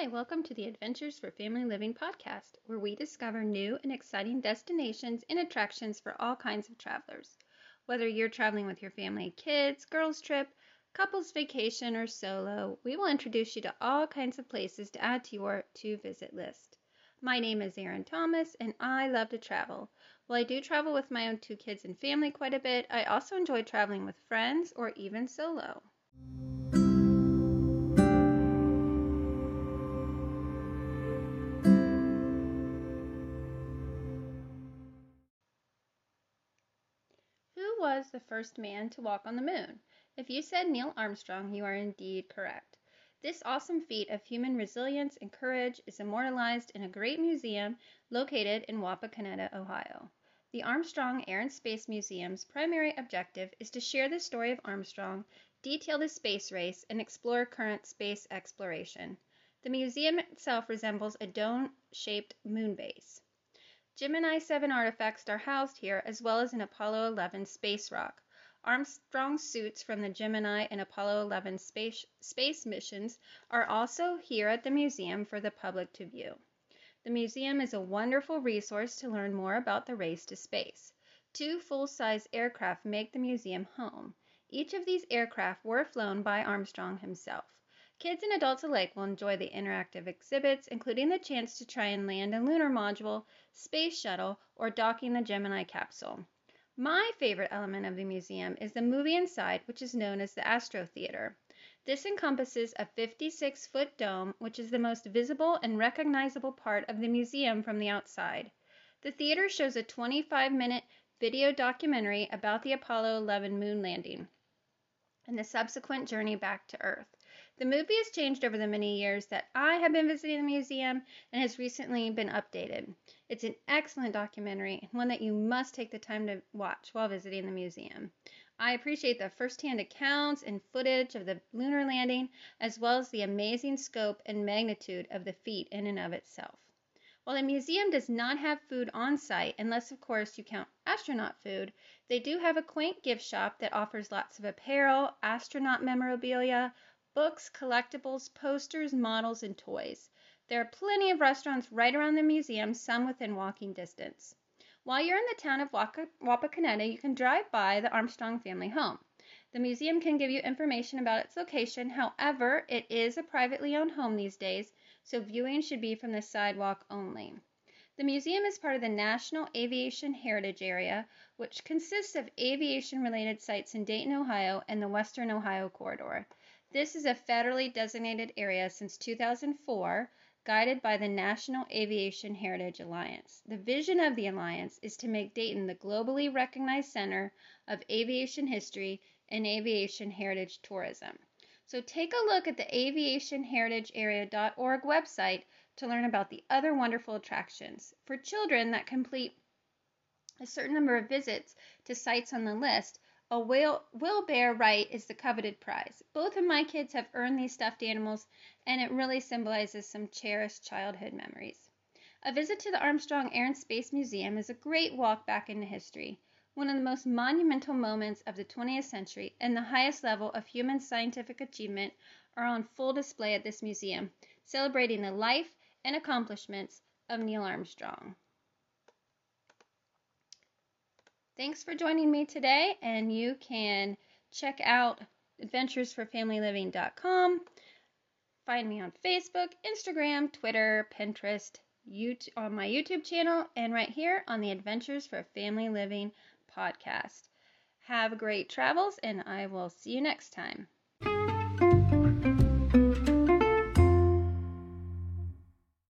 Hi, welcome to the Adventures for Family Living podcast, where we discover new and exciting destinations and attractions for all kinds of travelers. Whether you're traveling with your family, kids, girls' trip, couples vacation, or solo, we will introduce you to all kinds of places to add to your to visit list. My name is Erin Thomas, and I love to travel. While I do travel with my own two kids and family quite a bit, I also enjoy traveling with friends or even solo. The first man to walk on the moon? If you said Neil Armstrong, you are indeed correct. This awesome feat of human resilience and courage is immortalized in a great museum located in Wapakoneta, Ohio. The Armstrong Air and Space Museum's primary objective is to share the story of Armstrong, detail the space race, and explore current space exploration. The museum itself resembles a dome shaped moon base. Gemini 7 artifacts are housed here, as well as an Apollo 11 space rock. Armstrong suits from the Gemini and Apollo 11 space, space missions are also here at the museum for the public to view. The museum is a wonderful resource to learn more about the race to space. Two full-size aircraft make the museum home. Each of these aircraft were flown by Armstrong himself. Kids and adults alike will enjoy the interactive exhibits, including the chance to try and land a lunar module, space shuttle, or docking the Gemini capsule. My favorite element of the museum is the movie inside, which is known as the Astro Theater. This encompasses a 56 foot dome, which is the most visible and recognizable part of the museum from the outside. The theater shows a 25 minute video documentary about the Apollo 11 moon landing and the subsequent journey back to Earth. The movie has changed over the many years that I have been visiting the museum and has recently been updated. It's an excellent documentary, one that you must take the time to watch while visiting the museum. I appreciate the firsthand accounts and footage of the lunar landing, as well as the amazing scope and magnitude of the feat in and of itself. While the museum does not have food on site, unless of course you count astronaut food, they do have a quaint gift shop that offers lots of apparel, astronaut memorabilia, books, collectibles, posters, models, and toys. There are plenty of restaurants right around the museum, some within walking distance. While you're in the town of Wapakoneta, you can drive by the Armstrong family home. The museum can give you information about its location. However, it is a privately owned home these days, so viewing should be from the sidewalk only. The museum is part of the National Aviation Heritage Area, which consists of aviation related sites in Dayton, Ohio, and the Western Ohio Corridor. This is a federally designated area since 2004, guided by the National Aviation Heritage Alliance. The vision of the alliance is to make Dayton the globally recognized center of aviation history and aviation heritage tourism. So take a look at the aviationheritagearea.org website to learn about the other wonderful attractions. For children that complete a certain number of visits to sites on the list, a will, Wilbear Wright is the coveted prize. Both of my kids have earned these stuffed animals, and it really symbolizes some cherished childhood memories. A visit to the Armstrong Air and Space Museum is a great walk back into history, one of the most monumental moments of the 20th century and the highest level of human scientific achievement are on full display at this museum, celebrating the life and accomplishments of Neil Armstrong. Thanks for joining me today, and you can check out adventuresforfamilyliving.com. Find me on Facebook, Instagram, Twitter, Pinterest, YouTube, on my YouTube channel, and right here on the Adventures for Family Living podcast. Have great travels, and I will see you next time.